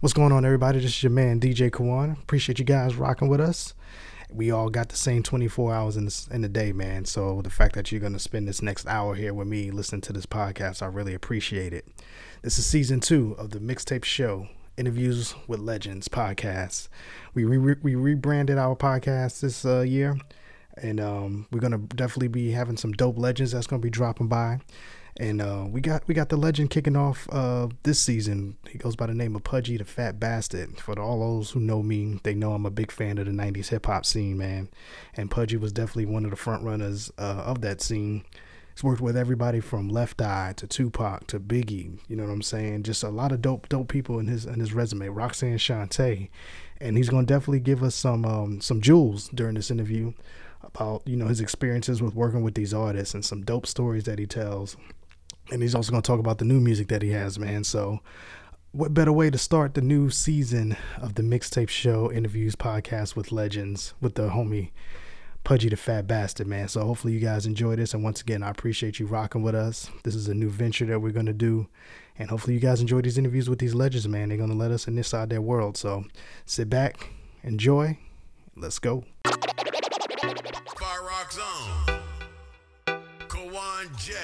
What's going on, everybody? This is your man DJ Kawon. Appreciate you guys rocking with us. We all got the same 24 hours in the, in the day, man. So the fact that you're gonna spend this next hour here with me listening to this podcast, I really appreciate it. This is season two of the Mixtape Show, interviews with legends podcast. We re- we rebranded our podcast this uh, year, and um, we're gonna definitely be having some dope legends that's gonna be dropping by. And uh, we got we got the legend kicking off uh, this season. He goes by the name of Pudgee Tha Phat Bastard. For all those who know me, they know I'm a big fan of the '90s hip hop scene, man. And Pudgee was definitely one of the front runners uh, of that scene. He's worked with everybody from Left Eye to Tupac to Biggie. You know what I'm saying? Just a lot of dope dope people in his in his resume. Roxanne Shante, and he's gonna definitely give us some um, some jewels during this interview about you know his experiences with working with these artists and some dope stories that he tells and he's also going to talk about the new music that he has, man. So, what better way to start the new season of the Mixtape Show interviews podcast with legends with the homie Pudgee Tha Phat Bastard, man. So, hopefully, you guys enjoy this. And once again, I appreciate you rocking with us. This is a new venture that we're going to do. And hopefully, you guys enjoy these interviews with these legends, man. They're going to let us in inside their world. So, sit back, enjoy. Let's go. Fire Rock Zone. Kawon J.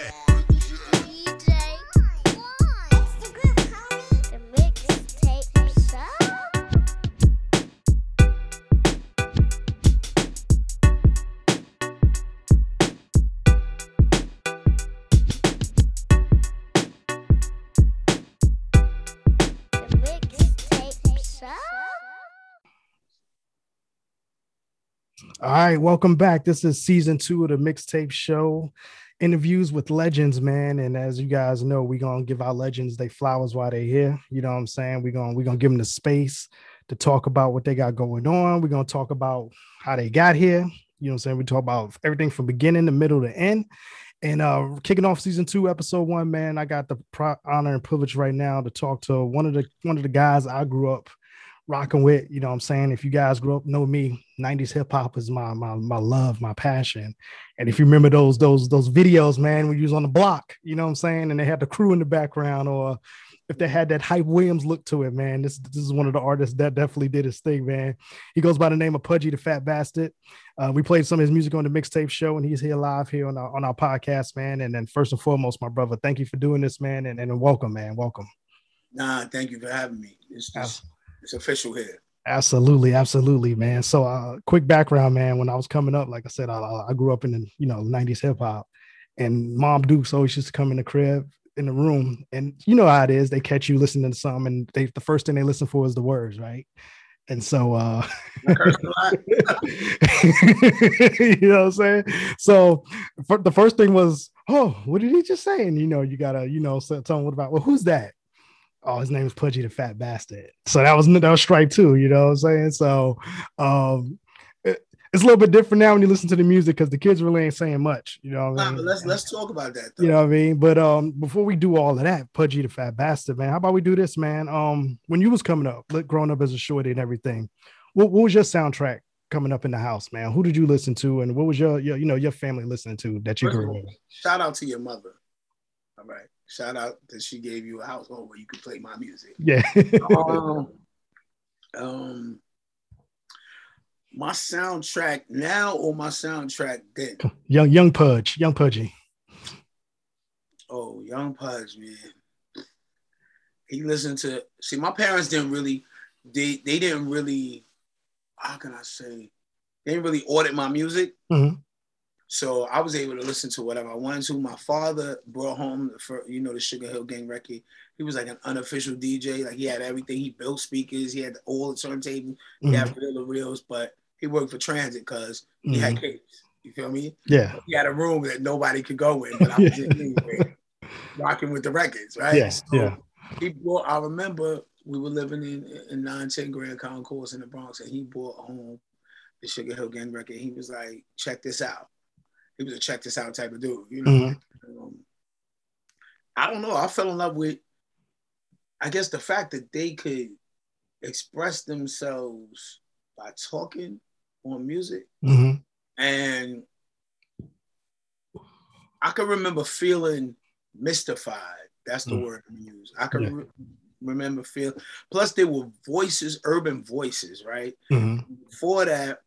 All right, welcome back. This is season two of the mixtape show, interviews with legends, man. And as you guys know, we're gonna give our legends they flowers while they're here. You know what I'm saying? We're gonna we're gonna give them the space to talk about what they got going on. We're gonna talk about how they got here. You know what I'm saying? We talk about everything from beginning to middle to end. And uh kicking off season two, episode one, man. I got the pro- honor and privilege right now to talk to one of the one of the guys I grew up rocking with. You know what I'm saying? If you guys grew up, know me, 90s hip hop is my my my love, my passion. And if you remember those those those videos, man, when you was on the block, you know what I'm saying? And they had the crew in the background, or if they had that Hype Williams look to it, man. This, this is one of the artists that definitely did his thing, man. He goes by the name of Pudgee Tha Phat Bastard. Uh, we played some of his music on the mixtape show, and he's here live here on our on our podcast, man. And then first and foremost, my brother, thank you for doing this, man, and, and welcome, man. Welcome. Nah, thank you for having me. It's just it's official here. Absolutely, absolutely, man. So, uh, quick background, man. When I was coming up, like I said, I, I grew up in the you know '90s hip hop, and Mom Dukes always used to come in the crib in the room, and you know how it is. They catch you listening to something, and they the first thing they listen for is the words, right? And so, uh, you know what I'm saying? So, for, the first thing was, oh, what did he just say? And you know, you gotta, you know, tell them what about, well, who's that? Oh, his name is Pudgee Tha Phat Bastard. So that was that was strike two, you know what I'm saying? So um it, it's a little bit different now when you listen to the music because the kids really ain't saying much, you know. Nah, I mean? let's let's talk about that. Though. You know what I mean? But um before we do all of that, Pudgee Tha Phat Bastard, man, how about we do this, man? Um, when you was coming up, like growing up as a shorty and everything, what, what was your soundtrack coming up in the house, man? Who did you listen to, and what was your, your you know your family listening to that you First grew up? With? Shout out to your mother. All right shout out that she gave you a household where you could play my music. Yeah. um, um, my soundtrack now or my soundtrack then? Young Young Pudge, Young Pudgee. Oh, Young Pudge, man. He listened to see my parents didn't really they they didn't really how can I say they didn't really audit my music. Mm-hmm. So I was able to listen to whatever I wanted to. My father brought home first, you know, the Sugar Hill Gang record. He was like an unofficial DJ. Like he had everything. He built speakers. He had all the turntables. He mm-hmm. had real reels, but he worked for Transit because he mm-hmm. had capes. You feel me? Yeah. He had a room that nobody could go in, but I was just anyway, rocking with the records, right? Yes. So yeah. He brought. I remember we were living in in 910 Grand Concourse in the Bronx, and he brought home the Sugar Hill Gang record. He was like, "Check this out." He was a check this out type of dude. You know, mm-hmm. um, I don't know. I fell in love with, I guess, the fact that they could express themselves by talking on music, mm-hmm. and I can remember feeling mystified. That's the mm-hmm. word we use. I can yeah. re- remember feel. Plus, there were voices, urban voices, right? Mm-hmm. Before that,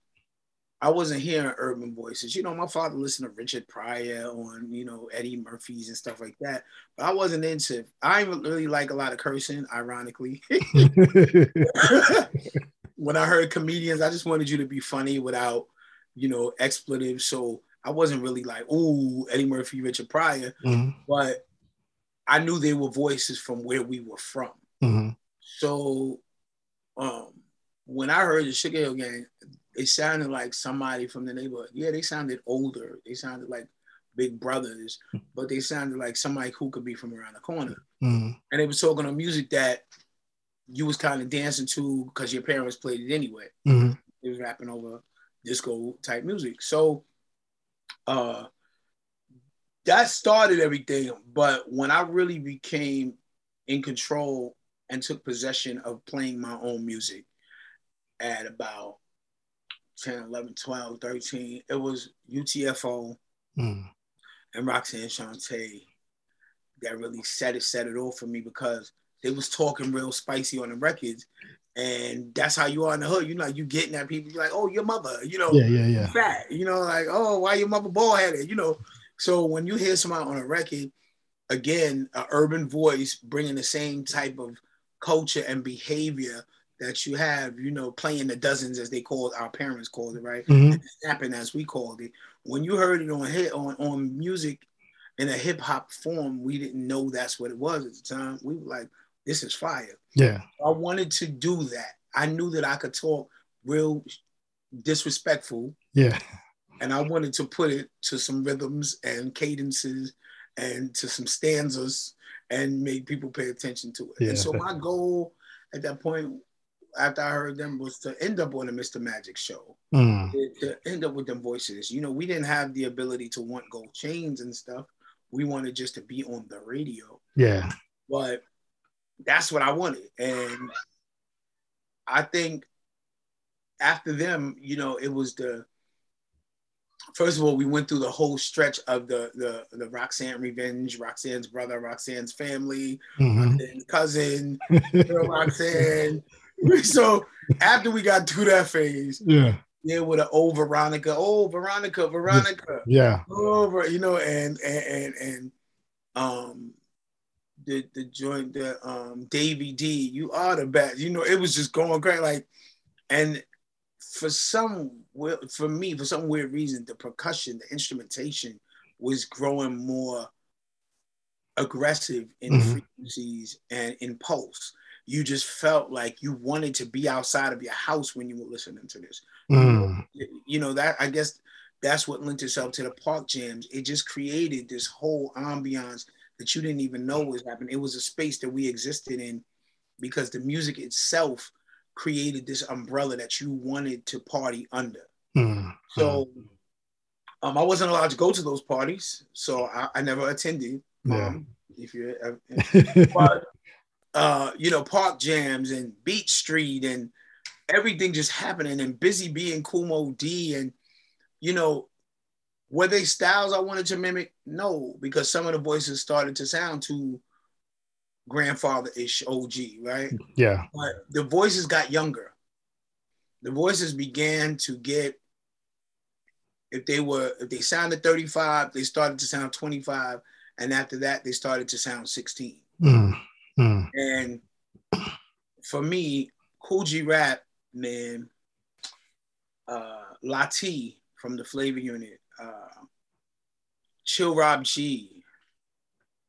I wasn't hearing urban voices. You know, my father listened to Richard Pryor on, you know, Eddie Murphy's and stuff like that. But I wasn't into. I really like a lot of cursing, ironically. when I heard comedians, I just wanted you to be funny without, you know, expletives. So I wasn't really like, oh, Eddie Murphy, Richard Pryor, mm-hmm. but I knew they were voices from where we were from. Mm-hmm. So um, when I heard the Sugar Hill Gang, it sounded like somebody from the neighborhood. Yeah, they sounded older. They sounded like big brothers, but they sounded like somebody who could be from around the corner. Mm-hmm. And they were talking on music that you was kind of dancing to because your parents played it anyway. Mm-hmm. They was rapping over disco type music. So uh that started everything. But when I really became in control and took possession of playing my own music at about 10, 11, 12, 13. It was UTFO mm. and Roxanne Shante that really set it set it off for me because they was talking real spicy on the records. And that's how you are in the hood. You know, you getting at people, you're like, oh, your mother, you know, yeah, yeah, yeah. fat, you know, like, oh, why your mother bald headed, you know. So when you hear somebody on a record, again, an urban voice bringing the same type of culture and behavior that you have, you know, playing the dozens as they called our parents called it, right? Mm-hmm. Snapping as we called it. When you heard it on hit on on music in a hip hop form, we didn't know that's what it was at the time. We were like, this is fire. Yeah. I wanted to do that. I knew that I could talk real disrespectful. Yeah. And I wanted to put it to some rhythms and cadences and to some stanzas and make people pay attention to it. Yeah. And so my goal at that point after I heard them was to end up on the Mr. Magic show. Mm. To, to, end up with them voices. You know, we didn't have the ability to want gold chains and stuff. We wanted just to be on the radio. Yeah. But that's what I wanted. And I think after them, you know, it was the first of all, we went through the whole stretch of the the, the Roxanne revenge, Roxanne's brother, Roxanne's family, mm-hmm. Roxanne's cousin, Roxanne, so after we got through that phase, yeah, yeah, with an oh Veronica, oh Veronica, Veronica, yeah, over, you know, and and and, and um the the joint the um Davy D, you are the best, you know, it was just going great, like, and for some for me for some weird reason the percussion the instrumentation was growing more aggressive in mm-hmm. frequencies and in pulse you just felt like you wanted to be outside of your house when you were listening to this. Mm. You know, that I guess that's what lent itself to the park jams. It just created this whole ambiance that you didn't even know was happening. It was a space that we existed in because the music itself created this umbrella that you wanted to party under. Mm. So um, I wasn't allowed to go to those parties, so I, I never attended. Yeah. Um, if you, but uh, you know, park jams and Beach Street and everything just happening and Busy Bee and Kool Moe Dee and you know, were they styles I wanted to mimic? No, because some of the voices started to sound too grandfather-ish OG, right? Yeah. But the voices got younger. The voices began to get if they were if they sounded 35, they started to sound 25, and after that they started to sound 16. Mm. Mm. And for me, Kool G Rap, man, uh, Latee from the Flavor Unit, uh, Chill Rob G,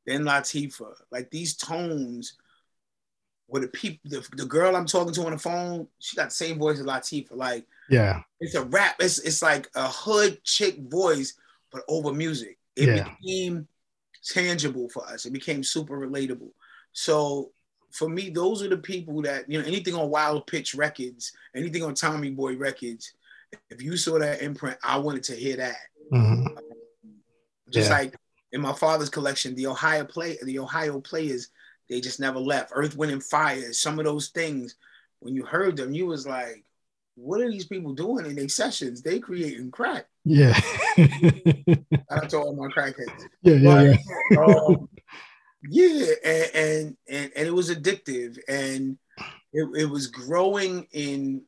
then Latifah, like these tones. With the people, the, the girl I'm talking to on the phone, she got the same voice as Latifah. Like, yeah, it's a rap. It's it's like a hood chick voice, but over music. It yeah. became tangible for us. It became super relatable. So for me, those are the people that, you know, anything on Wild Pitch Records, anything on Tommy Boy Records, if you saw that imprint, I wanted to hear that. Mm-hmm. Just yeah. like in my father's collection, the Ohio play, the Ohio players, they just never left. Earth, Wind, and Fire, some of those things, when you heard them, you was like, what are these people doing in their sessions? They creating crack. Yeah. I told all my crackheads. Yeah, yeah, but, yeah. um, Yeah, and and and, and it was addictive, and it, it was growing in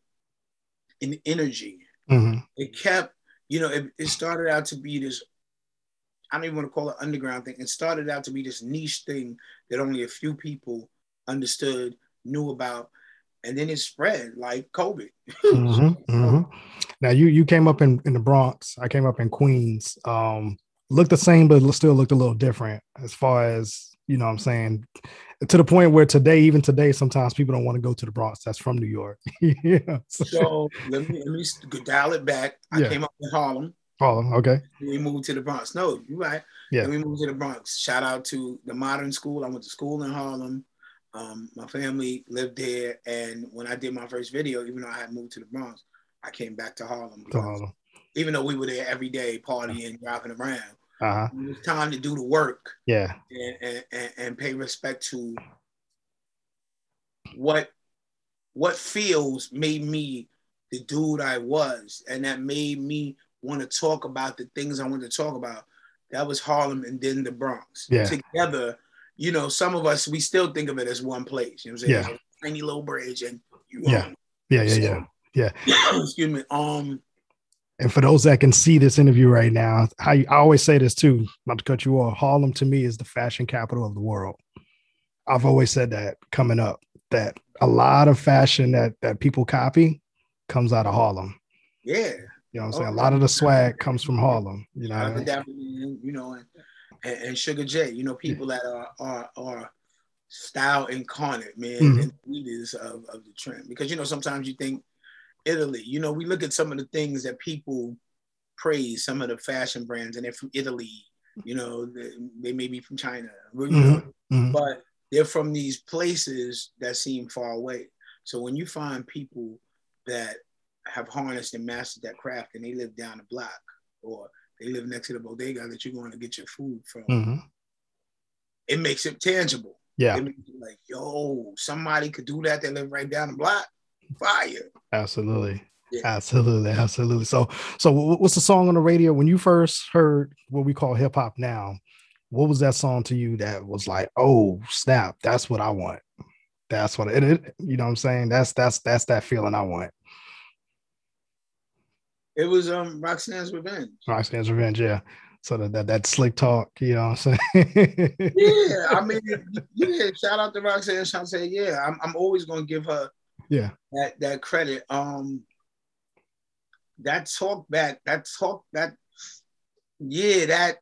in energy. Mm-hmm. It kept, you know, it, it started out to be this. I don't even want to call it underground thing. It started out to be this niche thing that only a few people understood, knew about, and then it spread like COVID. mm-hmm, mm-hmm. Now you you came up in in the Bronx. I came up in Queens. Um, looked the same, but still looked a little different as far as you know. what I'm saying to the point where today, even today, sometimes people don't want to go to the Bronx. That's from New York. yeah. So let me let me dial it back. I yeah. came up in Harlem. Harlem, okay. We moved to the Bronx. No, you're right. Yeah. we moved to the Bronx. Shout out to the modern school. I went to school in Harlem. Um, my family lived there, and when I did my first video, even though I had moved to the Bronx, I came back to Harlem. To Harlem. Even though we were there every day, partying, driving around, uh-huh. it was time to do the work. Yeah, and, and, and pay respect to what what feels made me the dude I was, and that made me want to talk about the things I wanted to talk about. That was Harlem and then the Bronx. Yeah. Together, you know, some of us we still think of it as one place. You know what I'm saying? Yeah. Tiny little bridge and you yeah. yeah, yeah, yeah, yeah, yeah. Excuse me. Um and for those that can see this interview right now, I, I always say this too, not to cut you off. Harlem to me is the fashion capital of the world. I've always said that coming up, that a lot of fashion that that people copy comes out of Harlem. Yeah. You know what I'm saying? Oh, a lot of the swag comes from Harlem. You know, you know, and, and, Sugar J, you know, people that are are are style incarnate, man, mm-hmm. and leaders of, of the trend. Because you know, sometimes you think Italy, you know, we look at some of the things that people praise, some of the fashion brands, and they're from Italy, you know, they, may be from China, you mm-hmm. mm-hmm. but they're from these places that seem far away. So when you find people that have harnessed and mastered that craft and they live down the block or they live next to the bodega that you're going to get your food from, mm-hmm. it makes it tangible. Yeah. It like, yo, somebody could do that. They live right down the block. Fire. Absolutely. Yeah. Absolutely, absolutely. So, so what's the song on the radio when you first heard what we call hip hop now? What was that song to you that was like, oh snap, that's what I want. That's what it, it you know what I'm saying? That's that's that's that feeling I want. It was um Roxanne's Revenge. Roxanne's Revenge, yeah. So that that, that slick talk, you know what I'm saying? yeah, I mean, yeah, shout out to Roxanne Shante. Yeah, I'm I'm always gonna give her yeah that that credit. Um that talk back, that talk that yeah, that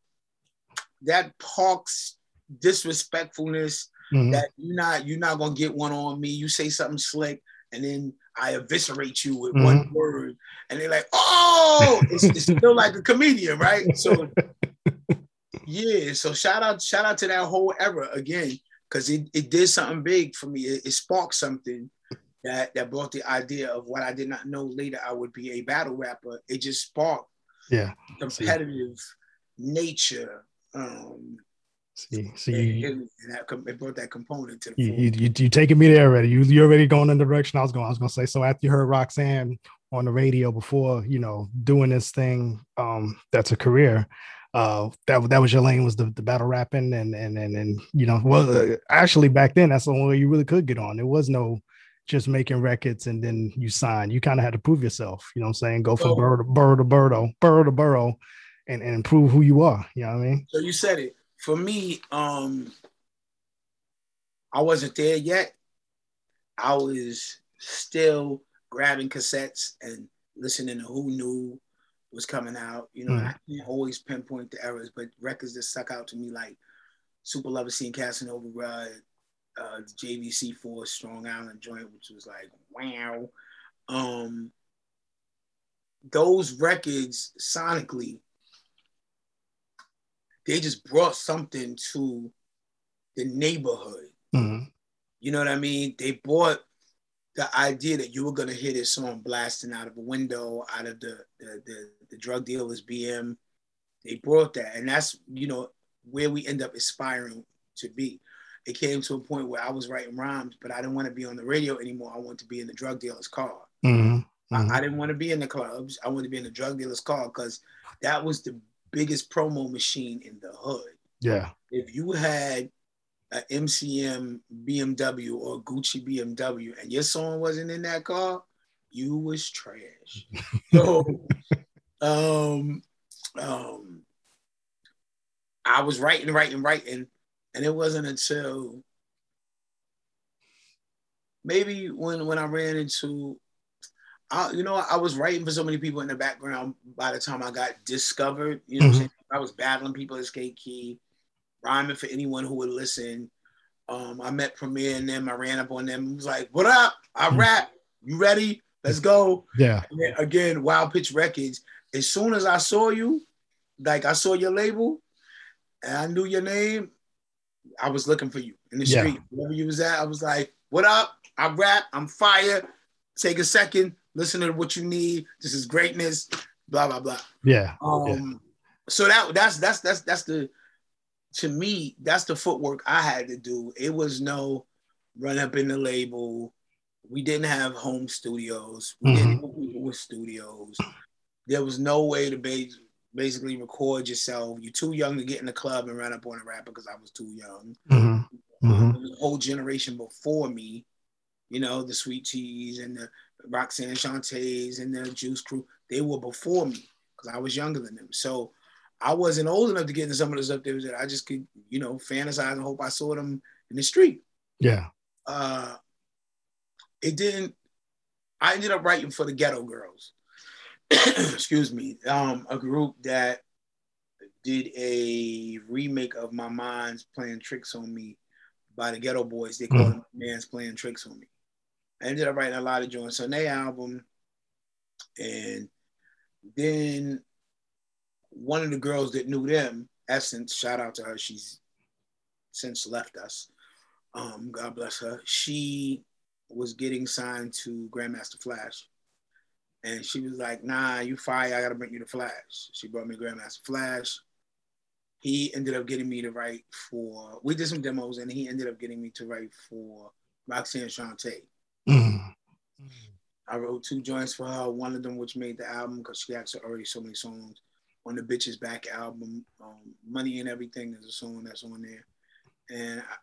that Parks disrespectfulness mm-hmm. that you're not you're not gonna get one on me. You say something slick, and then I eviscerate you with mm-hmm. one word, and they're like, "Oh, it's, it's still like a comedian, right?" So, yeah. So shout out, shout out to that whole era again, because it, it did something big for me. It, it, sparked something that that brought the idea of what I did not know later I would be a battle rapper. It just sparked, yeah, competitive nature. Um, See, see, you, and, that, it brought that component to the you, you, you, you taking me there already. You you already going in the direction I was going. I was going to say. So after you heard Roxanne on the radio before, you know, doing this thing, um, that's a career. Uh, that that was your lane was the, the battle rapping and and and and you know, well, uh, actually back then that's the only way you really could get on. There was no just making records and then you sign. You kind of had to prove yourself. You know what I'm saying? Go from oh. burrow to burrow to burrow, burrow to burrow, and and prove who you are. You know what I mean? So you said it for me, um, I wasn't there yet. I was still grabbing cassettes and listening to who knew was coming out. You know, mm. I can't always pinpoint the errors, but records that stuck out to me like Super Lover Cee and Casanova Rud, uh, JVC Force Strong Island joint, which was like wow. Um, those records sonically they just brought something to the neighborhood. Mm-hmm. You know what I mean? They brought the idea that you were gonna hear this song blasting out of a window, out of the the, the, the drug dealer's BM. They brought that, and that's you know where we end up aspiring to be. It came to a point where I was writing rhymes, but I didn't want to be on the radio anymore. I wanted to be in the drug dealer's car. Mm-hmm. Mm-hmm. I, I, didn't want to be in the clubs. I wanted to be in the drug dealer's car because that was the biggest promo machine in the hood. Yeah. If you had a MCM BMW or Gucci BMW and your song wasn't in that car, you was trash. so um um I was writing, writing, writing, and it wasn't until maybe when when I ran into I, you know, I was writing for so many people in the background by the time I got discovered. You know mm-hmm. i was battling people at Skate Key, rhyming for anyone who would listen. Um, I met Premier and them. I ran up on them. was like, "What up? I mm-hmm. rap. You ready? Let's go." Yeah. again, Wild Pitch Records. As soon as I saw you, like I saw your label, and I knew your name, I was looking for you in the yeah. street. Wherever you was at, I was like, "What up? I rap. I'm fire. Take a second, listen to what you need. This is greatness. Blah blah blah." Yeah. Um. Yeah. So that that's that's that's that's the to me that's the footwork I had to do. It was no run up in the label. We didn't have home studios. We mm-hmm. didn't know people with studios. There was no way to base basically record yourself. You're too young to get in the club and run up on a rapper because I was too young. Mm-hmm. Mm-hmm. The whole generation before me, you know, the Sweet Teas and the Roxanne Shantes and the Juice Crew, they were before me because I was younger than them. So I wasn't old enough to get into some of the stuff that I just could, you know, fantasize and hope I saw them in the street. Yeah. Uh, it didn't. I ended up writing for the Ghetto Girls. excuse me, um, a group that did a remake of My Mind's Playing Tricks on Me by the Geto Boys. They called mm. Man's Playing Tricks on Me. I ended up writing a lot of joints on their album. And then one of the girls that knew them, Essence, shout out to her, she's since left us. Um, God bless her. She was getting signed to Grandmaster Flash. And she was like, nah, you fire, I gotta bring you the Flash. She brought me Grandmaster Flash. He ended up getting me to write for, we did some demos and he ended up getting me to write for Roxanne Shante. Mm-hmm. I wrote two joints for her, one of them which made the album because she actually already so many songs on the Bitch Is Back album. Um, Money and Everything is a song that's on there. And I,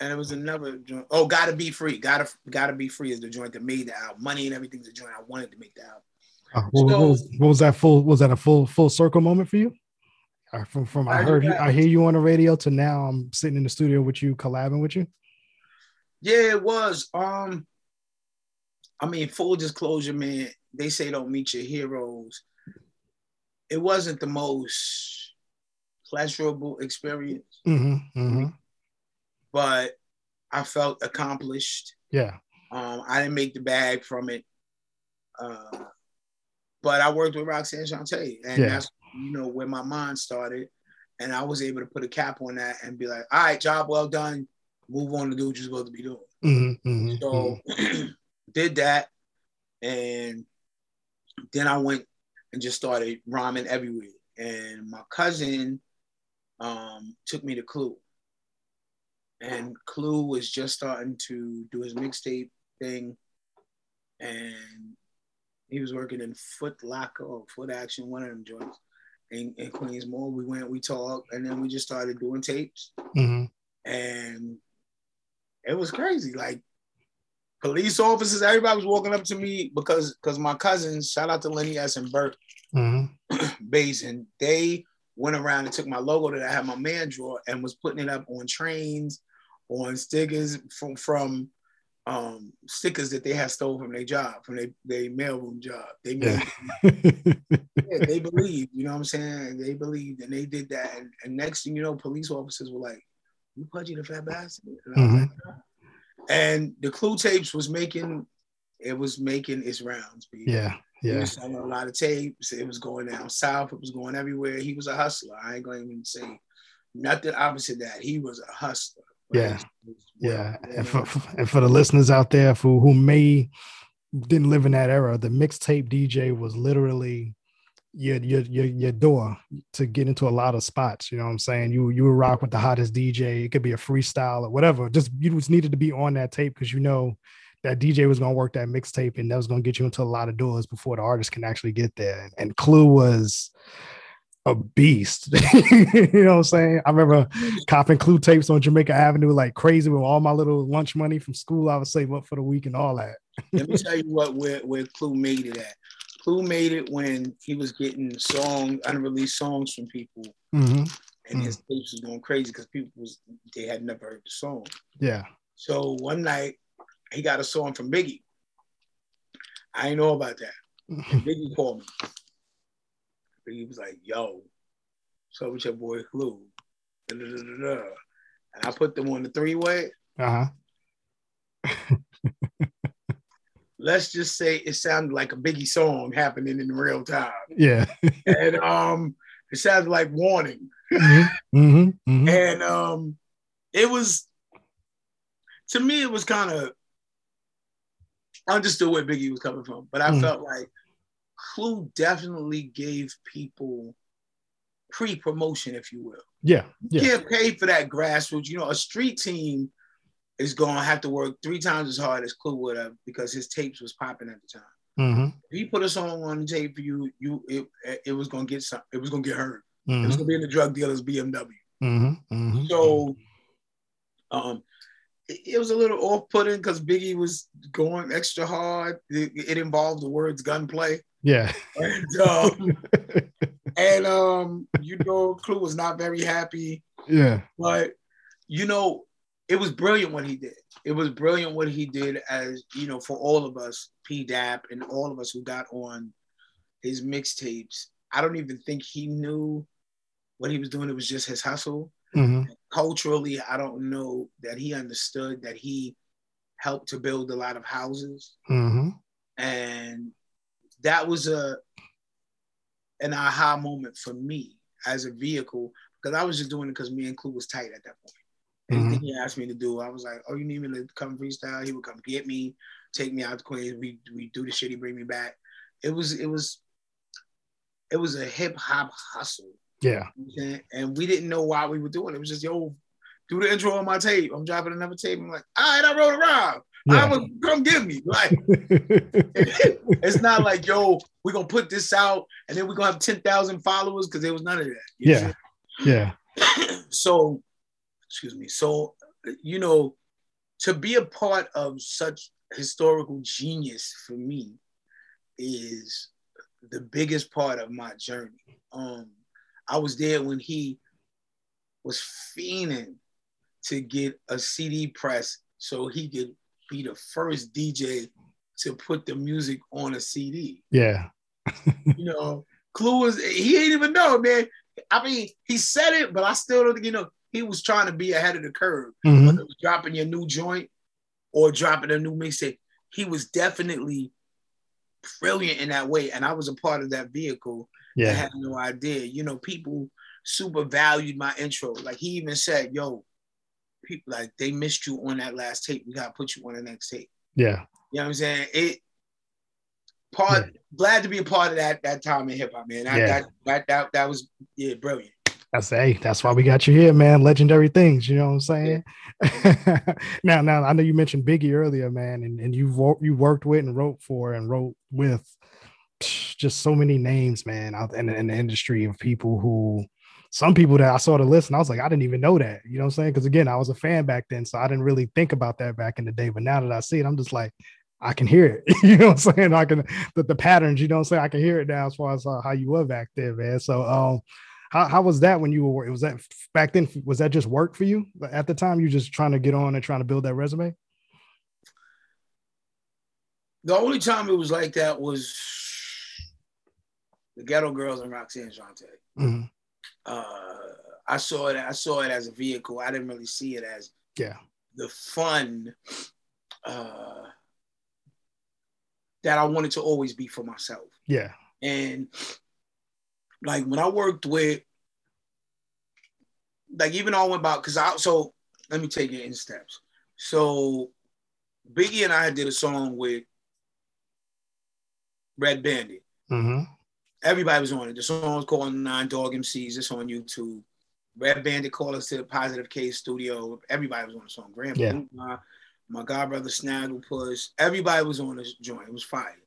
and it was another joint. Oh, gotta be free. Gotta gotta be free is the joint that made the album. Money and everything's a joint I wanted to make the album. Uh, what, so, what, was, what, was, that full? Was that a full full circle moment for you? Uh, from from I, I heard you, I hear you on the radio to now I'm sitting in the studio with you, collabing with you. Yeah, it was. Um, I mean, full disclosure, man. They say don't meet your heroes. It wasn't the most pleasurable experience. Mm-hmm, mm-hmm but I felt accomplished. Yeah. Um, I didn't make the bag from it. Uh, but I worked with Roxanne Shante, and yeah. that's you know where my mind started, and I was able to put a cap on that and be like, "All right, job well done. Move on to do what you're supposed to be doing." Mm-hmm, mm-hmm, so mm-hmm. did that, and then I went and just started rhyming everywhere. And my cousin um, took me to Clue, and Clue was just starting to do his mixtape thing, and he was working in Foot Locker or Foot Action, one of them joints in, in Queens Mall. We went, we talked, and then we just started doing tapes, mm-hmm. and it was crazy. Like police officers, everybody was walking up to me because because my cousins, shout out to Lenny S and Bert mm-hmm. Basin, they went around and took my logo that I had my man draw and was putting it up on trains, on stickers from from um, stickers that they had stole from their job, from their, their mailroom job. They made, yeah. they believed, you know what I'm saying? They believed and they did that. And, and next thing you know, police officers were like, You Pudgee Tha Phat Bastard. And, mm-hmm. like, and the clue tapes was making it was making its rounds. People. Yeah. Yeah. He was selling a lot of tapes. It was going down south. It was going everywhere. He was a hustler. I ain't going to even say nothing opposite that. He was a hustler. Yeah. Yeah. And for, and for the listeners out there who, who may didn't live in that era, the mixtape DJ was literally your, your your your door to get into a lot of spots. You know what I'm saying? You you would rock with the hottest DJ. It could be a freestyle or whatever. Just you just needed to be on that tape because you know that DJ was gonna work that mixtape and that was gonna get you into a lot of doors before the artist can actually get there. And, and Clue was a beast. you know what I'm saying? I remember copping clue tapes on Jamaica Avenue like crazy with all my little lunch money from school. I would save up for the week and all that. Let me tell you what where, where Clue made it at. Clue made it when he was getting song unreleased songs from people, mm-hmm. and mm-hmm. his tapes was going crazy because people was they had never heard the song. Yeah. So one night he got a song from Biggie. I didn't know about that. Biggie called me. He was like, yo, so with your boy Clue. And I put them on the three way. Uh huh. Let's just say it sounded like a Biggie song happening in real time. Yeah. and um, it sounded like Warning. Mm-hmm. Mm-hmm. Mm-hmm. And um, it was to me, it was kind of understood where Biggie was coming from, but I mm. felt like Clue definitely gave people pre-promotion, if you will. Yeah, yeah. You can't pay for that grassroots. You know, a street team is going to have to work three times as hard as Clue would have because his tapes was popping at the time. Mm-hmm. If he put a song on the tape for you, you it, it was going to get some. It was going to get heard. Mm-hmm. It was mm-hmm. going to be in the drug dealer's BMW. Mm-hmm. mm-hmm. So, um, it was a little off-putting because Biggie was going extra hard. It, it, involved the words gunplay. Yeah. And um, and um, you know, Clue was not very happy. Yeah. But you know, it was brilliant what he did. It was brilliant what he did as you know, for all of us, P Dap and all of us who got on his mixtapes. I don't even think he knew what he was doing. It was just his hustle. Mm-hmm. Culturally, I don't know that he understood that he helped to build a lot of houses. Mm-hmm. And that was a an aha moment for me as a vehicle because I was just doing it because me and Clue was tight at that point. Anything mm-hmm. he asked me to do, I was like, "Oh, you need me to come freestyle?" He would come get me, take me out to Queens. We we do the shit. He bring me back. It was it was it was a hip hop hustle yeah. And we didn't know why we were doing it. It was just, yo, do the intro on my tape. I'm dropping another tape. I'm like, all right, I wrote it wrong. Yeah. I was come get me. Like it's not like, yo, we're gonna put this out and then we're gonna have 10,000 followers because there was none of that. yeah. Yeah. so, excuse me. So, you know, to be a part of such historical genius for me is the biggest part of my journey. Um, I was there when he was fiending to get a CD press so he could be the first DJ to put the music on a CD. Yeah. you know, Clue was he ain't even know, man. I mean, he said it, but I still don't think you know he was trying to be ahead of the curve. Mm-hmm. Whether it was dropping your new joint or dropping a new mixtape, he was definitely brilliant in that way. And I was a part of that vehicle yeah. I had no idea. You know, people super valued my intro. Like he even said, yo, people like they missed you on that last tape. We gotta put you on the next tape. Yeah. You know what I'm saying? It part yeah. glad to be a part of that that time in hip hop, man. That, yeah. that, that that that was yeah, brilliant. That's hey, that's why we got you here, man. Legendary things, you know what I'm saying? Yeah. now, now I know you mentioned Biggie earlier, man, and, and you you worked with and wrote for and wrote with just so many names, man, out in, in the industry of people who some people that I saw the list and I was like, I didn't even know that. You know what I'm saying? Because again, I was a fan back then, so I didn't really think about that back in the day. But now that I see it, I'm just like, I can hear it. you know what I'm saying? I can the, the patterns, you know what I'm saying? I can hear it now as far as uh, how you were back then, man. So um how, how was that when you were was that back then was that just work for you at the time you just trying to get on and trying to build that resume the only time it was like that was the Ghetto Girls and Roxanne Shante. Mm-hmm. Uh, I saw it. I saw it as a vehicle. I didn't really see it as yeah the fun uh, that I wanted to always be for myself. Yeah, and like when I worked with, like even all went about because I so let me take it in steps. So Biggie and I did a song with Red Bandit. Mm-hmm. Everybody was on it. The song was called Nine Dog MCs. It's on YouTube. Red Bandit called us to the Positive Case studio. Everybody was on the song. Grandpa, yeah. my, my godbrother Snagglepuss. Everybody was on this joint. It was fire.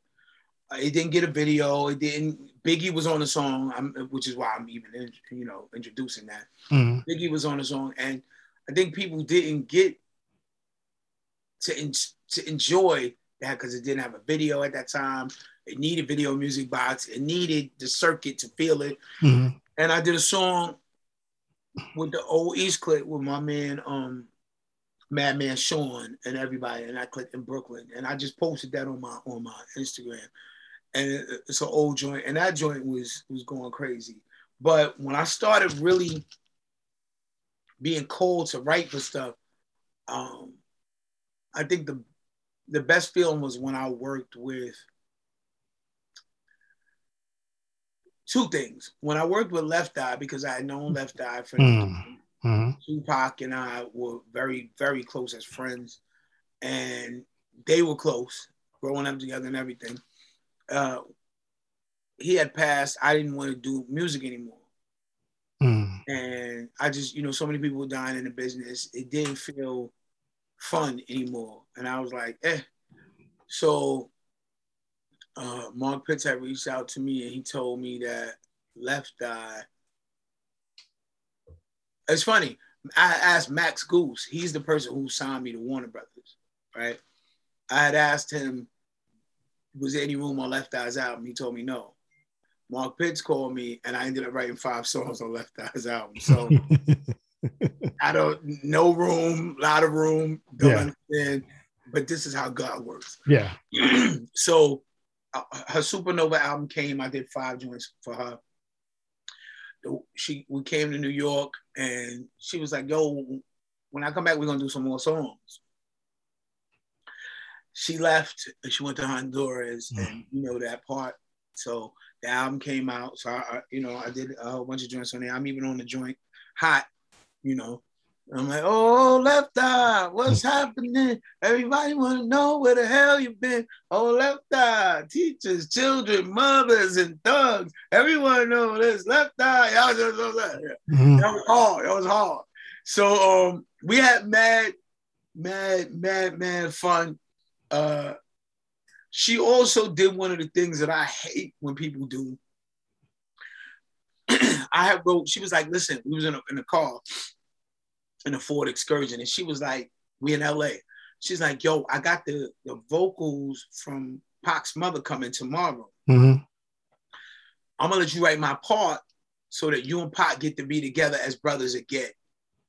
Uh, it didn't get a video. It didn't. Biggie was on the song, which is why I'm even, you know, introducing that. Mm-hmm. Biggie was on the song, and I think people didn't get to in, to enjoy that because it didn't have a video at that time. It needed video music box. It needed the circuit to feel it. Mm-hmm. And I did a song with the old East Click with my man um Madman Sean and everybody, and I clicked in Brooklyn, and I just posted that on my on my Instagram, and it, it's an old joint, and that joint was was going crazy. But when I started really being called to write for stuff, um, I think the the best feeling was when I worked with two things. When I worked with Left Eye, because I had known Left Eye for mm-hmm. Tupac and I were very, very close as friends, and they were close, growing up together and everything. Uh, he had passed. I didn't want to do music anymore. Mm. And I just, you know, so many people were dying in the business. It didn't feel fun anymore. And I was like, eh. So uh, Mark Pitts had reached out to me and he told me that Left Eye. It's funny. I asked Max Gousse. He's the person who signed me to Warner Brothers, right? I had asked him, was there any room on Left Eye's album? He told me no. Mark Pitts called me, and I ended up writing five songs on Left Eye's album. So I don't no room, a lot of room, don't yeah. understand. But this is how God works. Yeah. so her Supernova album came. I did five joints for her. She we came to New York and she was like, "Yo, when I come back, we're gonna do some more songs." She left and she went to Honduras, mm. and you know that part. So the album came out. So I, I, you know, I did a whole bunch of joints on there. I'm even on the joint "Hot," you know, I'm like, oh, left eye, what's happening? Everybody want to know where the hell you been. Oh, left eye, teachers, children, mothers, and thugs. Everyone know this left eye. Y'all just know that. Mm-hmm. That was hard. That was hard. So um, we had mad, mad, mad, mad fun. Uh, she also did one of the things that I hate when people do. I have wrote. She was like, "Listen, we was in a, in a car." In a Ford Excursion, and she was like, "We in LA." She's like, "Yo, I got the the vocals from Pac's mother coming tomorrow. Mm-hmm. I'm gonna let you write my part so that you and Pac get to be together as brothers again.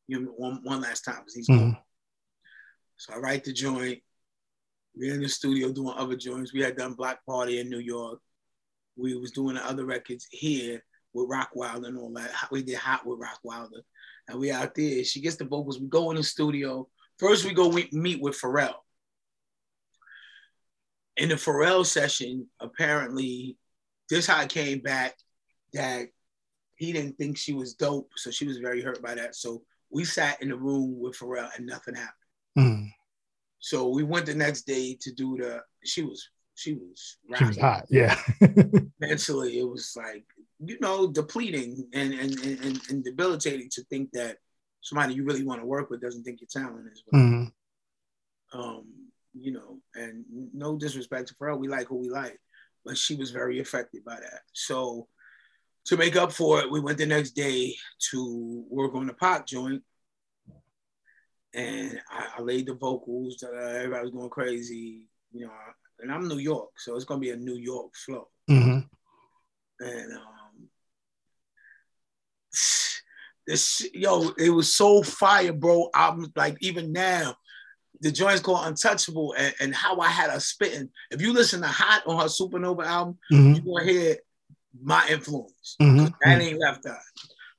You know, one one last time because he's mm-hmm. gone. So I write the joint. We're in the studio doing other joints. We had done Black Party in New York. We was doing the other records here with Rockwilder and all that. We did Hot with Rockwilder and we out there. She gets the vocals. We go in the studio. First, we go we meet with Pharrell. In the Pharrell session, apparently, this how it came back that he didn't think she was dope, so she was very hurt by that. So we sat in the room with Pharrell, and nothing happened. Mm. So we went the next day to do the. She was she was she was hot, yeah. Mentally, it was like you know, depleting and, and, and, and debilitating to think that somebody you really want to work with doesn't think your talent is. Mm-hmm. Um, you know, and no disrespect to her, we like who we like, but she was very affected by that. So to make up for it, we went the next day to work on the Pac joint. And I, I laid the vocals. Uh, everybody was going crazy, you know. And I'm New York, so it's gonna be a New York flow. Mm-hmm. And um, this yo, it was so fire, bro. I'm like even now, the joint's called Untouchable, and, and how I had her spitting. If you listen to Hot on her Supernova album, mm-hmm. you're gonna hear my influence. Mm-hmm. That ain't left eye.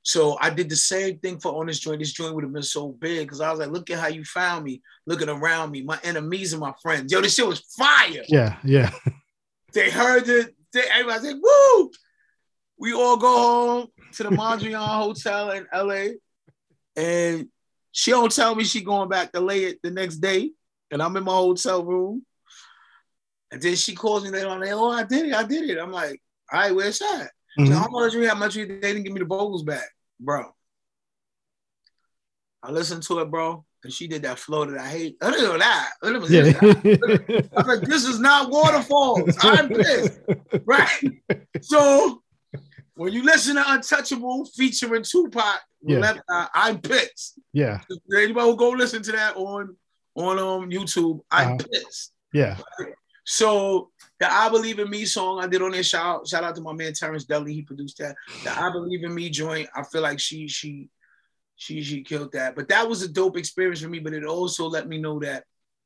So I did the same thing for on this joint. This joint would have been so big because I was like, look at how you found me, looking around me, my enemies and my friends. Yo, this shit was fire. Yeah, yeah. They heard it. They, everybody said, woo! We all go home to the Mondrian Hotel in LA, and she don't tell me she going back to lay it the next day, and I'm in my hotel room. And then she calls me later on, like, oh, I did it, I did it. I'm like, all right, where's that? Mm-hmm. So how much you how much you they didn't give me the vocals back, bro. I listened to it, bro. and she did that flow that I hate. I don't know that. I was like, this is not waterfalls. I'm pissed. Right. So when you listen to Untouchable featuring Tupac, yeah. uh, I'm pissed. Yeah. Anybody who go listen to that on on um YouTube, I'm uh-huh. pissed. Yeah. So the I Believe in Me song I did on there, shout out, shout out to my man Terrence Dudley, he produced that. The I Believe in Me joint, I feel like she she she she killed that. But that was a dope experience for me. But it also let me know that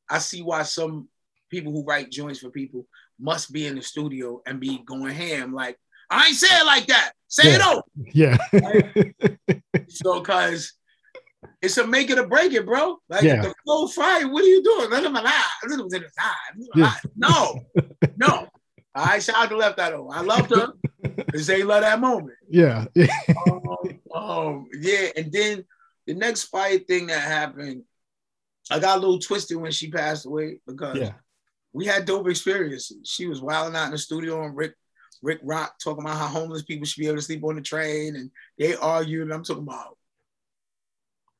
I see why some people who write joints for people must be in the studio and be going ham. Like, I ain't say it like that. Say yeah. it out. Yeah. so cause it's a make it or break it, bro. Like yeah. the flow fire. What are you doing? Let him alive. Let him alive. No, no. I shot the left out of I loved her. Cause they love that moment. Yeah. um, um, yeah, and then the next fight thing that happened, I got a little twisted when she passed away because yeah. we had dope experiences. She was wilding out in the studio and Rick Rick Rock talking about how homeless people should be able to sleep on the train, and they argued. And I'm talking about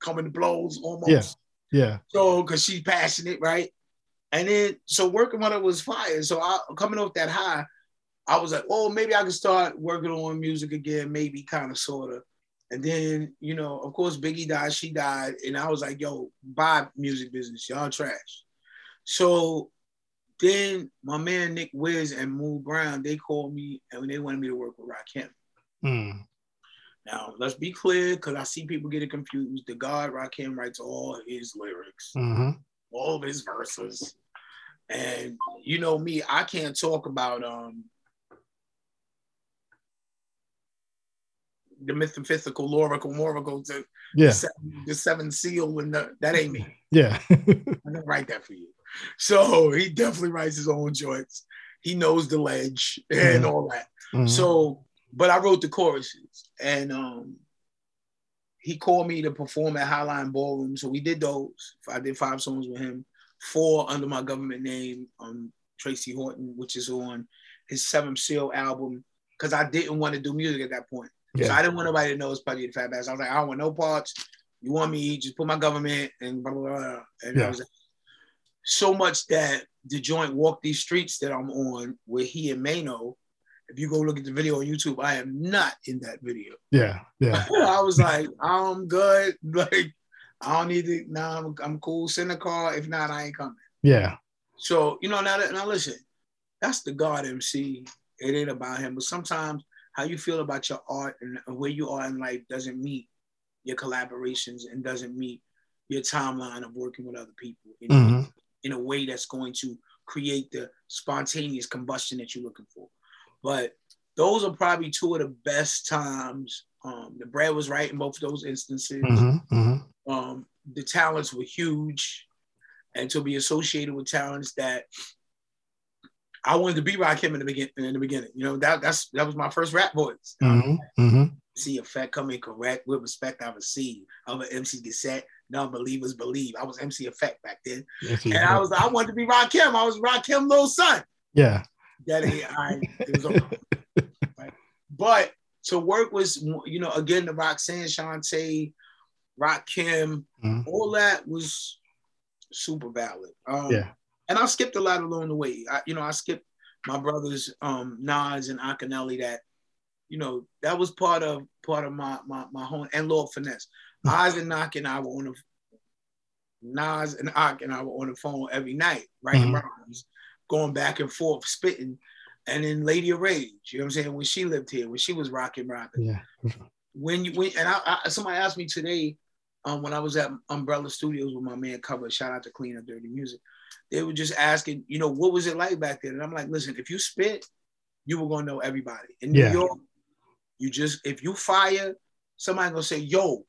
coming to blows almost. Yeah. Yeah. So, because she's passionate, right? And then, so working with her was fire. So, I coming off that high, I was like, oh, maybe I can start working on music again, maybe kind of, sort of. And then, you know, of course, Biggie died, she died. And I was like, yo, bye music business, y'all trash. So then my man Nick Wiz and Moo Brown, they called me and they wanted me to work with Rakim. Mm. Now, let's be clear, because I see people getting confused. The God Rakim writes all his lyrics, mm-hmm. all of his verses. And you know me, I can't talk about um the mythophysical, lorical, morical, to yeah. the, seven, the seven seal, and the, that ain't me. Yeah. I didn't write that for you. So he definitely writes his own joints. He knows the ledge and mm-hmm. all that. Mm-hmm. So but I wrote the choruses, and um, he called me to perform at Highline Ballroom. So we did those. I did five songs with him, four under my government name, um, Tracy Horton, which is on his Seventh Seal album. Because I didn't want to do music at that point. Yeah. So I didn't want nobody to know it's Pudgee the Fatback. I was like, I don't want no parts. You want me? Just put my government and blah blah blah. And yeah. I was like, so much that the joint "Walk These Streets" that I'm on, where he and Maino if you go look at the video on YouTube, I am not in that video. Yeah, yeah. I was like, I'm good. Like, I don't need to. Now I'm, I'm cool. Send a call. If not, I ain't coming. Yeah. So you know now, that, now listen, that's the God MC. It ain't about him. But sometimes how you feel about your art and where you are in life doesn't meet your collaborations and doesn't meet your timeline of working with other people in, mm-hmm. in a way that's going to create the spontaneous combustion that you're looking for. But those are probably two of the best times. Um, the bread was right in both of those instances. Mm-hmm, mm-hmm. Um, the talents were huge, and to be associated with talents that I wanted to be Rakim in the beginning. In the beginning, you know that that's that was my first rap voice. Mm-hmm, mm-hmm. See effect coming correct with respect. I received other MCs get set. Non-believers believe. I was MC Effect back then, yes, and I was I wanted to be Rakim. I was Rakim little son. Yeah, that I it was over. right? But to work with you know again the Roxanne Shante, Rakim, mm-hmm. all that was super valid. Um, yeah, and I skipped a lot along the way. I, you know, I skipped my brothers um, Nas and Akinyele. That you know that was part of part of my my my home and Lord Finesse. Mm-hmm. Oz and Knock and I were on the Nas and Ak and I were on the phone every night writing mm-hmm. rhymes going back and forth, spitting. And then Lady of Rage, you know what I'm saying? When she lived here, when she was rocking, rocking. Yeah. When you when and I, I somebody asked me today, um, when I was at Umbrella Studios with my man Cover, shout out to Clean Up Dirty Music. They were just asking, you know, what was it like back then? And I'm like, listen, if you spit, you were gonna know everybody. In yeah. New York, you just if you fire, somebody gonna say, yo,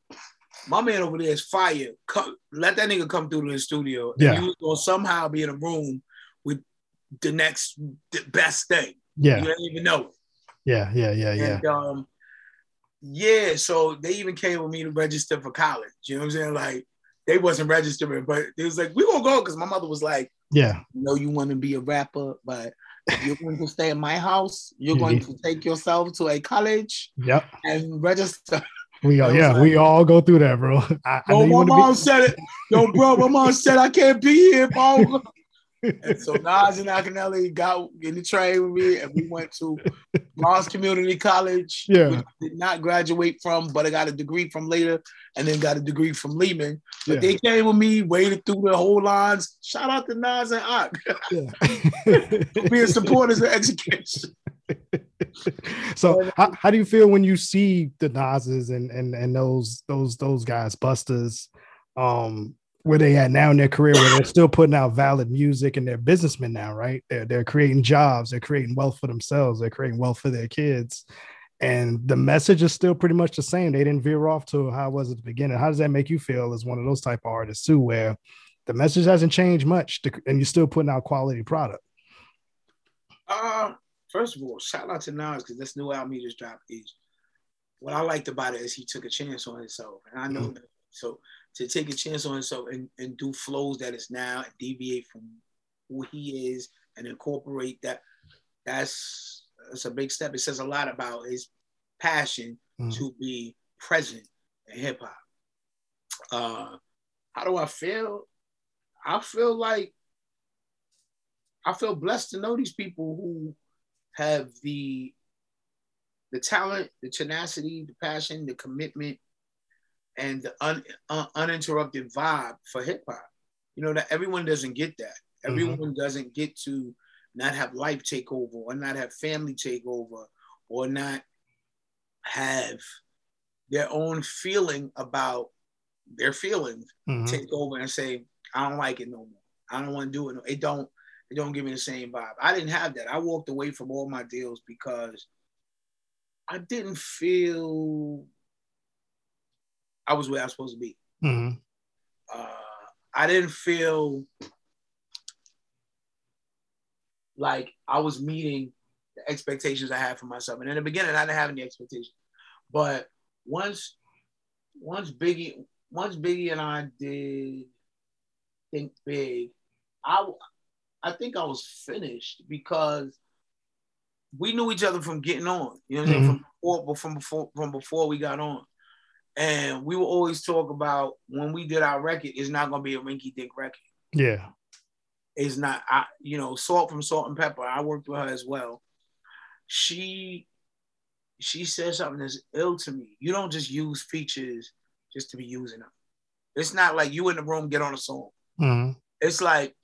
my man over there is fire. Come, let that nigga come through to the studio. Yeah. And you will somehow be in a room the next the best thing. Yeah. You don't even know it. Yeah, yeah, yeah, yeah. And, um, yeah, so they even came with me to register for college. You know what I'm saying? Like they wasn't registering, but it was like, we gonna go because my mother was like, Yeah, you know, you want to be a rapper, but you're going to stay in my house, you're going to take yourself to a college yep. and register We all, yeah, like, we all go through that, bro. I, I my mom be- said it. Yo, bro, my mom said I can't be here, bro. and so Nas and Akinyele got in the train with me, and we went to Mars Community College. Yeah, did not graduate from, but I got a degree from later, and then got a degree from Lehman. But yeah. they came with me, waited through the whole lines. Shout out to Nas and Ak. Yeah. being supporters of education. so how, how do you feel when you see the Nas's and and and those those those guys, Busters, um, where they at now in their career, where they're still putting out valid music and they're businessmen now, right? They're they're creating jobs, they're creating wealth for themselves, they're creating wealth for their kids. And the message is still pretty much the same. They didn't veer off to how it was at the beginning. How does that make you feel as one of those type of artists too, where the message hasn't changed much and you're still putting out quality product? Uh, first of all, shout out to Nas because this new album he just dropped is what I liked about it is he took a chance on himself. And I know mm-hmm. that. So to take a chance on himself and, and do flows that is now deviate from who he is and incorporate that that's that's a big step. It says a lot about his passion mm. to be present in hip hop. Uh, how do I feel? I feel like I feel blessed to know these people who have the the talent, the tenacity, the passion, the commitment, and the un, un, uninterrupted vibe for hip hop. You know that everyone doesn't get that. Mm-hmm. Everyone mm-hmm. doesn't get to not have life take over, or not have family take over, or not have their own feeling about their feelings mm-hmm. take over and say, "I don't like it no more. I don't want to do it. No. It don't. It don't give me the same vibe." I didn't have that. I walked away from all my deals because I didn't feel I was where I was supposed to be. Mm-hmm. Uh, I didn't feel like I was meeting the expectations I had for myself. And in the beginning, I didn't have any expectations. But once, once Biggie, once Biggie and I did Think Big, I, I think I was finished because we knew each other from getting on. You know mm-hmm. From before, from before, from before we got on. And we will always talk about when we did our record, it's not gonna be a rinky dink record. Yeah. It's not I you know, salt from Salt-N-Pepa. I worked with her as well. She she said something that's ill to me. You don't just use features just to be using them. It's not like you in the room get on a song. Mm-hmm. It's like,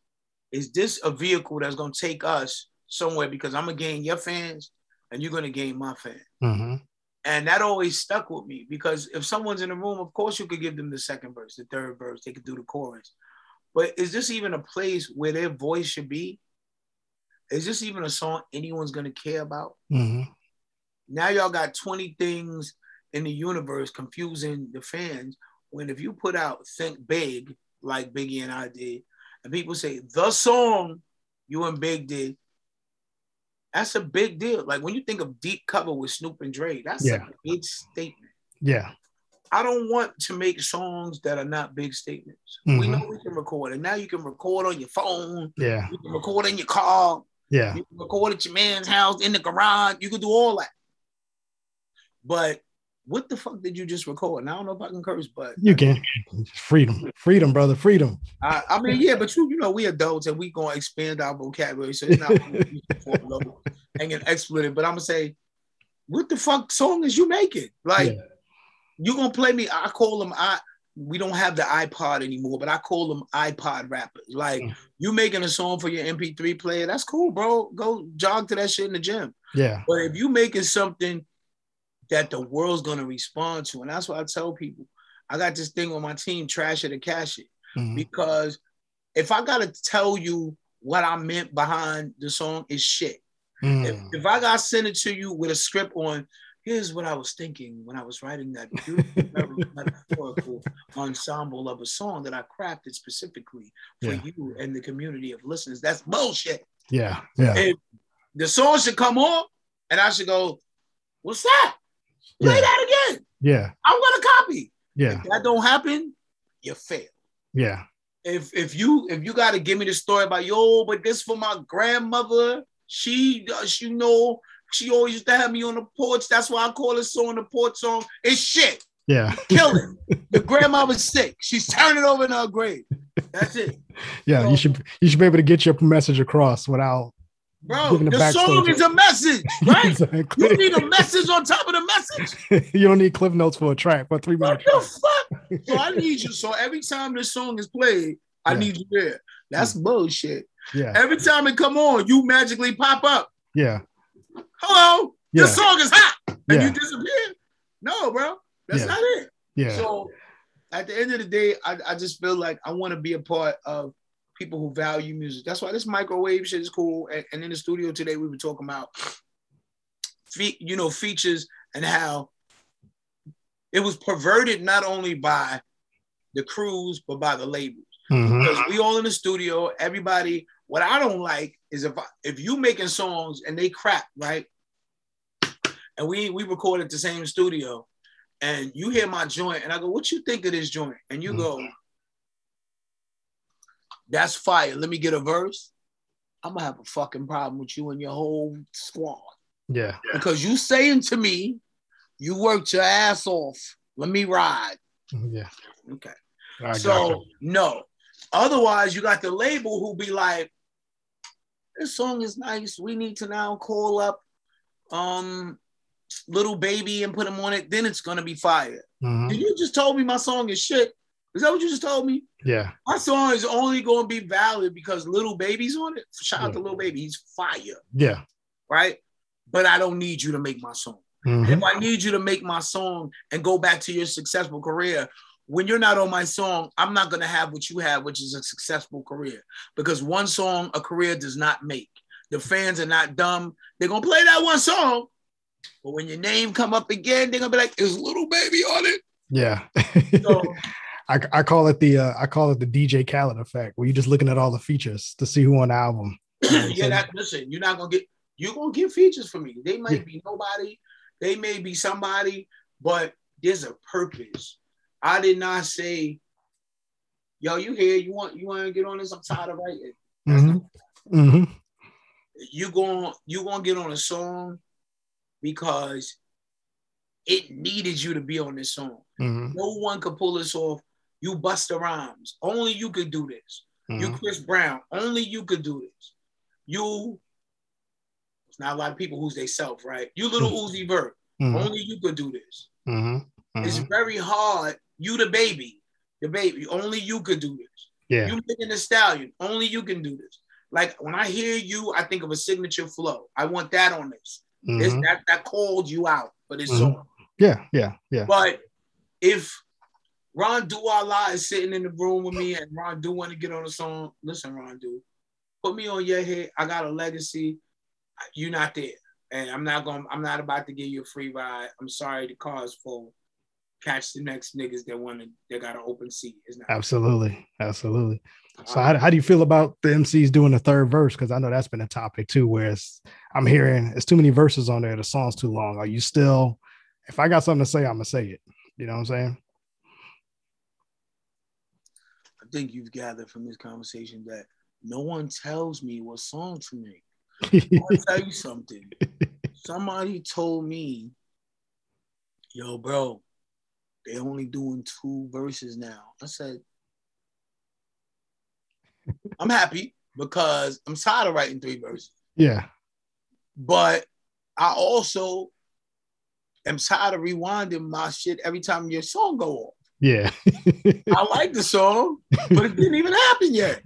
is this a vehicle that's gonna take us somewhere? Because I'm gonna gain your fans and you're gonna gain my fans. Mm-hmm. And that always stuck with me because if someone's in the room, of course you could give them the second verse, the third verse, they could do the chorus. But is this even a place where their voice should be? Is this even a song anyone's gonna care about? Mm-hmm. Now y'all got 20 things in the universe confusing the fans. When if you put out Think Big, like Biggie and I did, and people say the song you and Big did, that's a big deal. Like when you think of deep cover with Snoop and Dre, that's yeah. a big statement. Yeah. I don't want to make songs that are not big statements. Mm-hmm. We know we can record, and now you can record on your phone. Yeah. You can record in your car. Yeah. You can record at your man's house in the garage. You can do all that. But what the fuck did you just record? And I don't know if I can curse, but you can. Freedom, freedom, brother, freedom. I, I mean, yeah, but you, you know, we adults and we gonna expand our vocabulary, so it's not hanging expletive. But I'm gonna say, what the fuck song is you making? Like, yeah. you gonna play me? I call them. I we don't have the iPod anymore, but I call them iPod rappers. Like, mm. you making a song for your MP3 player? That's cool, bro. Go jog to that shit in the gym. Yeah. But if you making something that the world's gonna respond to. And that's why I tell people, I got this thing on my team, trash it or cash it. Mm-hmm. Because if I gotta tell you what I meant behind the song is shit. Mm. If, if, I got sent it to you with a script on, here's what I was thinking when I was writing that beautiful metaphorical ensemble of a song that I crafted specifically for yeah. you and the community of listeners. That's bullshit. Yeah, yeah. If the song should come on, and I should go, "What's that?" Play yeah. that again. Yeah. I'm gonna copy. Yeah. If that don't happen, you fail. Yeah. If if you if you gotta give me the story about yo, but this for my grandmother, she uh, does you know she always used to have me on the porch. That's why I call it so on the porch song. It's shit. Yeah. Kill it. the grandma was sick. She's turning over in her grave. That's it. Yeah, so, you should you should be able to get your message across without Bro, the, the song is a message, right? exactly. You need a message on top of the message. you don't need cliff notes for a track, but three minutes. What the fuck? so I need you. So every time this song is played, I yeah. need you there. That's yeah. bullshit. Yeah. Every time it come on, you magically pop up. Yeah. Hello, yeah. this song is hot, and you disappear. No, bro, that's not it. Yeah. So at the end of the day, I, I just feel like I want to be a part of people who value music. That's why this microwave shit is cool. And, and in the studio today, we were talking about, fe- you know, features and how it was perverted not only by the crews but by the labels. Mm-hmm. Because we all in the studio, everybody. What I don't like is if I, if you making songs and they crap, right? And we we recorded the same studio, and you hear my joint, and I go, "What you think of this joint?" And you mm-hmm. go, "That's fire." Let me get a verse. I'm gonna have a fucking problem with you and your whole squad. Yeah. Because you saying to me, you worked your ass off. Let me ride. Yeah. Okay. so no. Otherwise, you got the label who be like, "This song is nice. We need to now call up um Lil Baby and put him on it, then it's gonna be fire. Mm-hmm. You just told me my song is shit. Is that what you just told me? Yeah. My song is only gonna be valid because Lil Baby's on it. Shout yeah. out to Lil Baby, he's fire. Yeah. Right. But I don't need you to make my song. Mm-hmm. If I need you to make my song and go back to your successful career, when you're not on my song, I'm not gonna have what you have, which is a successful career. Because one song a career does not make. The fans are not dumb. They're gonna play that one song, but when your name come up again, they're gonna be like, "Is Lil Baby on it?" Yeah. So, I, I call it the uh, I call it the DJ Khaled effect, where you're just looking at all the features to see who on the album. yeah, that listen, you're not gonna get you're gonna get features for me. They might yeah. be nobody, they may be somebody, but there's a purpose. I did not say, yo, you here? You want you want to get on this? I'm tired of writing. Mm-hmm. Mm-hmm. You going you gonna get on a song because it needed you to be on this song. Mm-hmm. No one could pull this off. You Busta Rhymes, only you could do this. Mm-hmm. You Chris Brown, only you could do this. You, it's not a lot of people who's they self, right? You little mm-hmm. Uzi Vert, mm-hmm. only you could do this. Mm-hmm. It's very hard. You DaBaby, the baby, only you could do this. Yeah. You Megan Thee Stallion, only you can do this. Like when I hear you, I think of a signature flow. I want that on this. Mm-hmm. That that called you out for this mm-hmm. song. Yeah, yeah, yeah. But if Ron Do Allah is sitting in the room with me and Ron Do want to get on a song, listen, Ron Do, put me on your head. I got a legacy. You're not there. And I'm not going I'm not about to give you a free ride. I'm sorry the car's full. Catch the next niggas that want to they got an open seat. Is not absolutely, absolutely. So uh-huh. how, how do you feel about the MCs doing the third verse? Because I know that's been a topic too, where it's, I'm hearing it's too many verses on there. The song's too long. Are you still, if I got something to say, I'm gonna say it. You know what I'm saying? I think you've gathered from this conversation that no one tells me what song to make. I'll tell you something. Somebody told me, yo, bro, they only doing two verses now. I said, I'm happy because I'm tired of writing three verses. Yeah. But I also am tired of rewinding my shit every time your song go off. Yeah. I like the song, but it didn't even happen yet.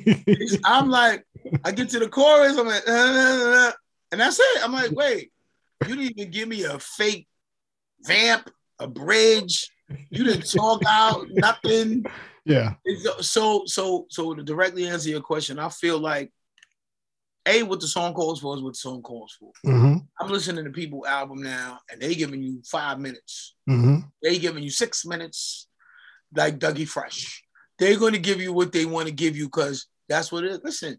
I'm like, I get to the chorus, I'm like, uh, and that's it. I'm like, wait, you didn't even give me a fake vamp, a bridge. You didn't talk out nothing. Yeah. So so so to directly answer your question, I feel like a what the song calls for is what the song calls for. Mm-hmm. I'm listening to people album now, and they giving you five minutes. Mm-hmm. They giving you six minutes, like Dougie Fresh. They're going to give you what they want to give you because that's what it is. Listen,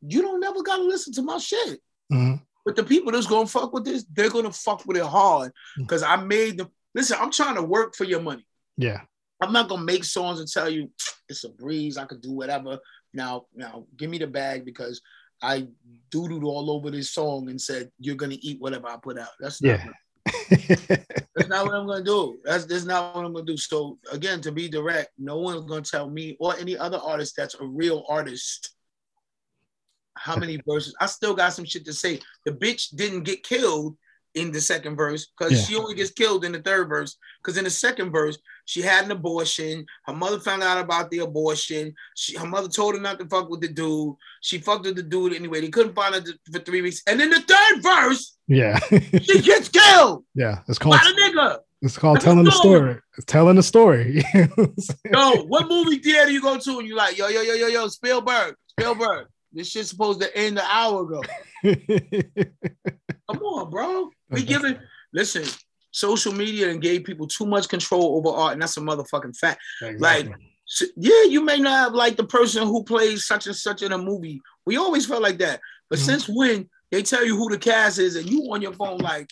you don't never got to listen to my shit. Mm-hmm. But the people that's gonna fuck with this, they're gonna fuck with it hard because mm. I made them. Listen, I'm trying to work for your money. Yeah. I'm not gonna make songs and tell you it's a breeze. I could do whatever. Now, now, give me the bag because I doodled all over this song and said you're gonna eat whatever I put out. That's yeah. that's not what I'm gonna do. That's that's not what I'm gonna do. So again, to be direct, no one's gonna tell me or any other artist that's a real artist how many verses. I still got some shit to say. The bitch didn't get killed in the second verse because yeah. she only gets killed in the third verse. Because in the second verse, she had an abortion. Her mother found out about the abortion. She, her mother told her not to fuck with the dude. She fucked with the dude anyway. They couldn't find her for three weeks. And in the third verse, yeah, she gets killed. Yeah, it's called by a nigga. It's called That's telling the story. It's telling the story. yo, what movie theater you go to and you like, yo, yo, yo, yo, yo, Spielberg, Spielberg. This shit's supposed to end an hour ago. Come on, bro. We giving listen, social media and gave people too much control over art, and that's a motherfucking fact. Exactly. Like, yeah, you may not have like the person who plays such and such in a movie. We always felt like that. But mm-hmm. since when they tell you who the cast is, and you on your phone like,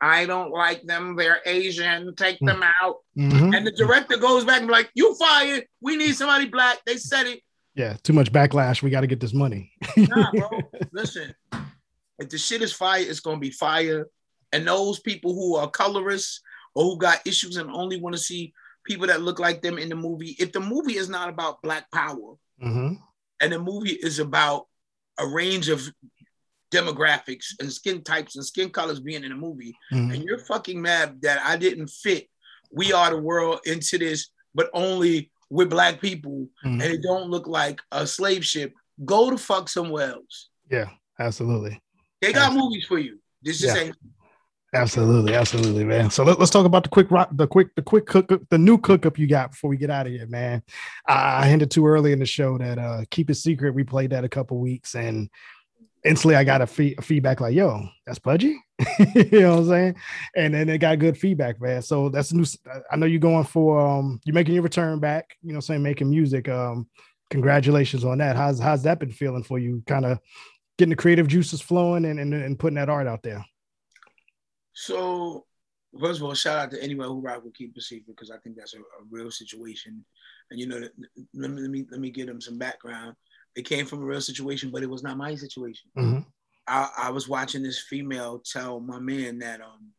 I don't like them. They're Asian. Take them mm-hmm. out. Mm-hmm. And the director goes back and be like, "You fired. We need somebody black." They said it. Yeah, too much backlash. We got to get this money. nah, bro. Listen, if the shit is fire, it's gonna be fire. And those people who are colorists or who got issues and only want to see people that look like them in the movie, if the movie is not about black power mm-hmm. and the movie is about a range of demographics and skin types and skin colors being in a movie, mm-hmm. and you're fucking mad that I didn't fit We Are the World into this, but only with black people mm-hmm. and it don't look like a slave ship, go to fuck somewhere else. Yeah, absolutely. They got absolutely. movies for you. This just yeah. ain't Absolutely, absolutely, man. So let, us talk about the quick rock, the quick, the quick cook, the new cook up you got before we get out of here, man. I, I hinted too early in the show that uh keep it secret. We played that a couple weeks, and instantly I got a, fee- feedback like, "Yo, that's Pudgee," you know what I'm saying? And then it got good feedback, man. So that's new. I know you're going for um, you're making your return back. You know, what I'm saying making music. Um, congratulations on that. How's how's that been feeling for you? Kind of getting the creative juices flowing and, and and putting that art out there. So first of all, shout out to anyone who rock with Keep a Secret because I think that's a, a, real situation. And you know, let me let me let me give them some background. It came from a real situation, but it was not my situation. Mm-hmm. I, I was watching this female tell my man that um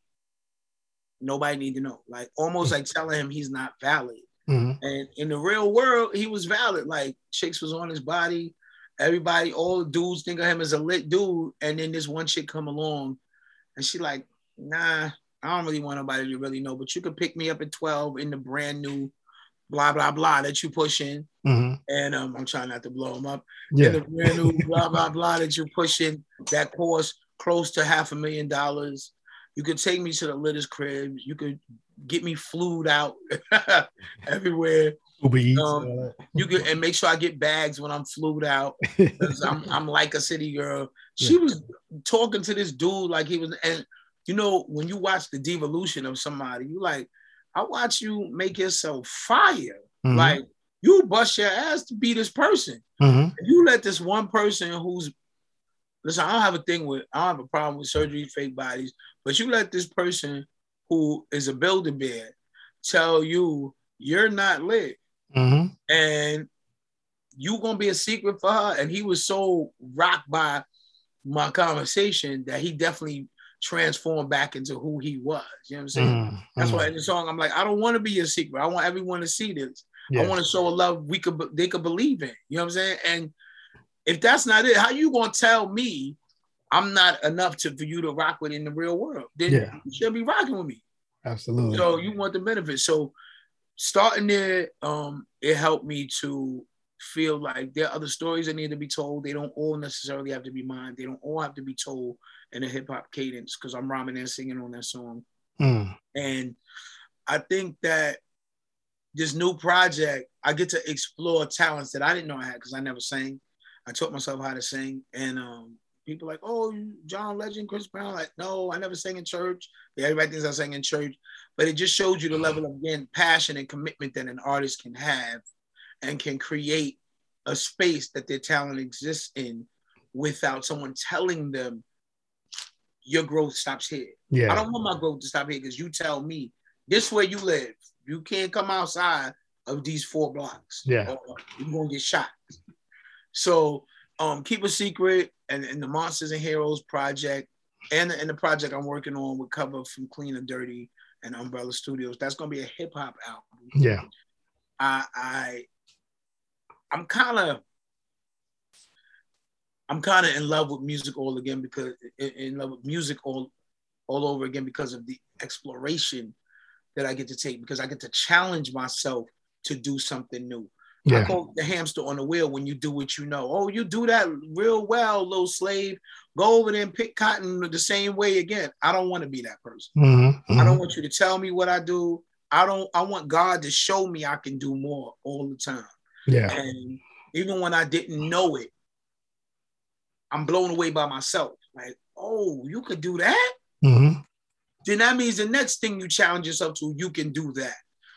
nobody need to know, like almost like telling him he's not valid. Mm-hmm. And in the real world, he was valid. Like chicks was on his body. Everybody, all dudes think of him as a lit dude. And then this one chick come along and she like, nah, I don't really want nobody to really know, but you could pick me up at 12 in the brand new blah blah blah that you pushing. Mm-hmm. And um, I'm trying not to blow them up. Yeah. In the brand new blah blah blah that you're pushing that costs close to half a million dollars. You could take me to the litters crib. You could get me flued out everywhere. Um, you could and make sure I get bags when I'm flued out. I'm I'm like a city girl. She yeah. was talking to this dude like he was and you know, when you watch the devolution of somebody, you like, I watch you make yourself fire. Mm-hmm. Like you bust your ass to be this person. Mm-hmm. You let this one person who's listen, I don't have a thing with I don't have a problem with surgery, fake bodies, but you let this person who is a Build-A-Bear tell you you're not lit. Mm-hmm. And you gonna be a secret for her. And he was so rocked by my conversation that he definitely transform back into who he was. You know what I'm saying? Mm, That's why in the song I'm like, I don't want to be a secret. I want everyone to see this. Yeah. I want to show a love we could they could believe in. You know what I'm saying? And if that's not it, how you gonna tell me I'm not enough to for you to rock with in the real world? Then yeah. you should be rocking with me. Absolutely. So you want the benefit. So starting there, um, it helped me to feel like there are other stories that need to be told. They don't all necessarily have to be mine. They don't all have to be told in a hip hop cadence because I'm rhyming and singing on that song. Mm. And I think that this new project, I get to explore talents that I didn't know I had because I never sang. I taught myself how to sing, and um, people like, "Oh, John Legend, Chris Brown." Like, no, I never sang in church. Yeah, everybody thinks I sang in church, but it just shows you the level of again passion and commitment that an artist can have, and can create a space that their talent exists in without someone telling them your growth stops here. Yeah. I don't want my growth to stop here because you tell me this where you live. You can't come outside of these four blocks. Yeah. you're gonna get shot. So um keep a secret and, and the Monsters and Heroes project and and the project I'm working on with cover from Clean and Dirty and Umbrella Studios. That's gonna be a hip hop album. Yeah. I I I'm kind of I'm kind of in love with music all again because in love with music all all over again because of the exploration that I get to take because I get to challenge myself to do something new. Yeah. I call the hamster on the wheel when you do what you know. Oh, you do that real well, little slave. Go over there and pick cotton the same way again. I don't want to be that person. Mm-hmm, mm-hmm. I don't want you to tell me what I do. I don't. I want God to show me I can do more all the time. Yeah. And even when I didn't know it, I'm blown away by myself. Like, oh, you could do that. Mm-hmm. Then that means the next thing you challenge yourself to, you can do that.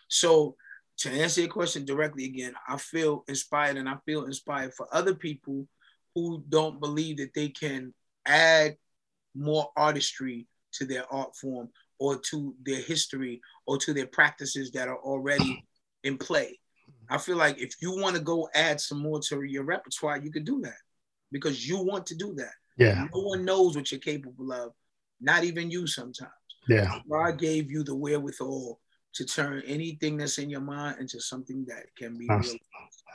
So to answer your question directly again, I feel inspired and I feel inspired for other people who don't believe that they can add more artistry to their art form or to their history or to their practices that are already in play. I feel like if you want to go add some more to your repertoire, you can do that because you want to do that. Yeah. No one knows what you're capable of, not even you sometimes. Yeah. God gave you the wherewithal to turn anything that's in your mind into something that can be Absolutely.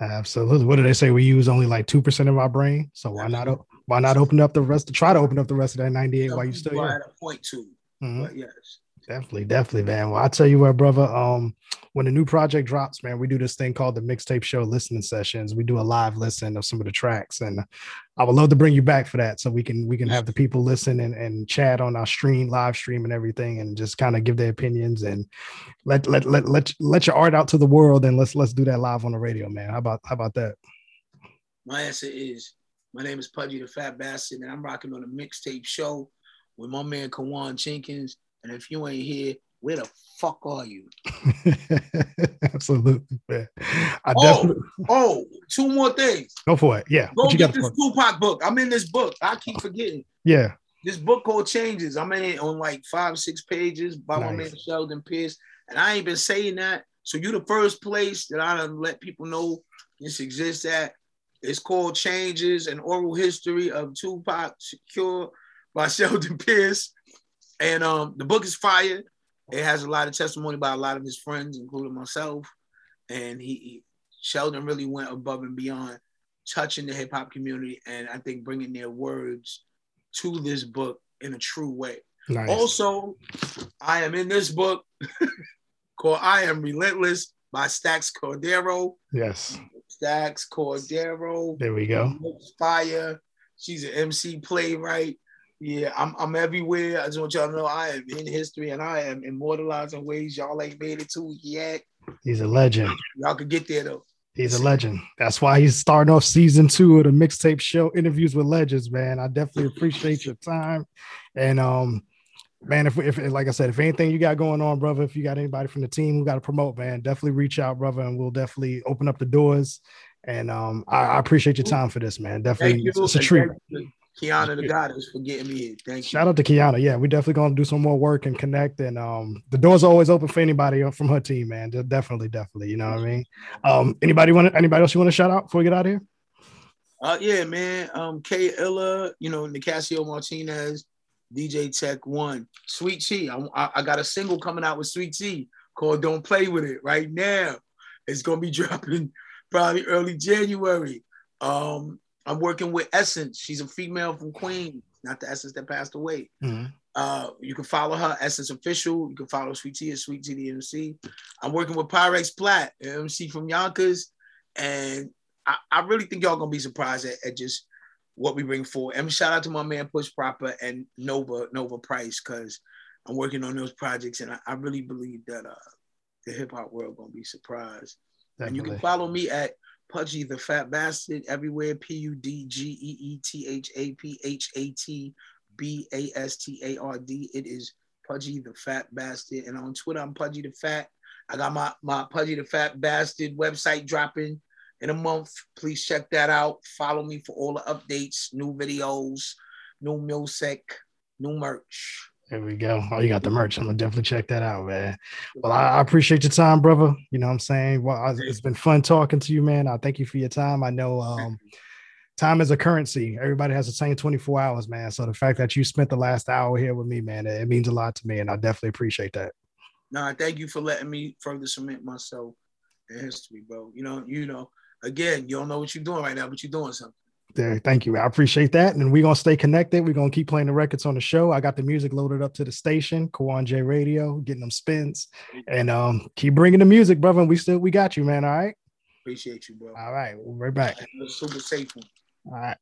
Absolutely. What do they say? We use only like two percent of our brain. So why not why not open up the rest to try to open up the rest of that 98 while you still here? At a point 2 mm-hmm. But yes. Definitely, definitely, man. Well, I tell you what, brother. Um, when the new project drops, man, we do this thing called the mixtape show listening sessions. We do a live listen of some of the tracks, and I would love to bring you back for that, so we can we can have the people listen and, and chat on our stream, live stream, and everything, and just kind of give their opinions and let let let let let your art out to the world, and let's let's do that live on the radio, man. How about how about that? My answer is my name is Pudgee Tha Phat Bastard, and I'm rocking on a mixtape show with my man Kawon Jenkins and if you ain't here, where the fuck are you? Absolutely, man. I oh, definitely... oh, two more things. Go for it. Yeah. Go get this Tupac book. I'm in this book. I keep oh. forgetting. Yeah. This book called Changes. I'm in it on like five, six pages by nice. my man Sheldon Pierce. And I ain't been saying that. So you're the first place that I done let people know this exists at. It's called Changes, an oral history of Tupac Shakur by Sheldon Pierce. And um, the book is fire. It has a lot of testimony by a lot of his friends, including myself. And he, he Sheldon really went above and beyond touching the hip hop community and I think bringing their words to this book in a true way. Nice. Also, I am in this book called I Am Relentless by Stax Cordero. Yes. Stax Cordero. There we go. Fire. She's an MC playwright. Yeah, I'm I'm everywhere. I just want y'all to know I am in history and I am immortalized in ways y'all ain't made it to yet. He's a legend. Y'all could get there though. He's a legend. That's why he's starting off season two of the mixtape show interviews with legends, man. I definitely appreciate your time. And um, man, if, if like I said, if anything you got going on, brother, if you got anybody from the team who got to promote, man, definitely reach out, brother, and we'll definitely open up the doors. And um, I, I appreciate your time for this, man. Definitely, it's, it's, a treat. Kiana the goddess for getting me here. Thank you. Shout out to Kiana. Yeah, we definitely gonna do some more work and connect. And um, the doors are always open for anybody from her team, man. Definitely, definitely. You know what I mean? Um, anybody want anybody else you want to shout out before we get out of here? Uh, yeah, man. Um, K you know, Nicasio Martinez, DJ Tech One, Sweet Tea. I, I got a single coming out with Sweet Tea called "Don't Play with It" right now. It's gonna be dropping probably early January. Um, I'm working with Essence. She's a female from Queens, not the Essence that passed away. Mm-hmm. Uh, you can follow her, Essence Official. You can follow Sweet Tea at Sweet Tea the MC. I'm working with Pyrex Platt, MC from Yonkers. And I, I really think y'all gonna be surprised at, at, just what we bring forward. And shout out to my man Push Proper and Nova, Nova Price, because I'm working on those projects and I, I really believe that uh, the hip hop world gonna be surprised. Definitely. And you can follow me at Pudgee Tha Phat Bastard everywhere. P U D G E E T H A P H A T B A S T A R D. It is Pudgee Tha Phat Bastard. And on Twitter, I'm Pudgee Tha Phat. I got my, my Pudgee Tha Phat Bastard website dropping in a month. Please check that out. Follow me for all the updates, new videos, new music, new merch. There we go. Oh, you got the merch. I'm gonna definitely check that out, man. Well, I, I appreciate your time, brother. You know what I'm saying? Well, I, it's been fun talking to you, man. I thank you for your time. I know um time is a currency. Everybody has the same 24 hours, man. So the fact that you spent the last hour here with me, man, it, it means a lot to me, and I definitely appreciate that. Nah, thank you for letting me further cement myself in history, bro. You know, you know, again, you don't know what you're doing right now, but you're doing something. There, thank you. I appreciate that. And we're gonna stay connected. We're gonna keep playing the records on the show. I got the music loaded up to the station, Kawon J Radio, getting them spins, and um, keep bringing the music, brother. And we still we got you, man. All right. Appreciate you, bro. All right, we'll be right back. Super safe. All right.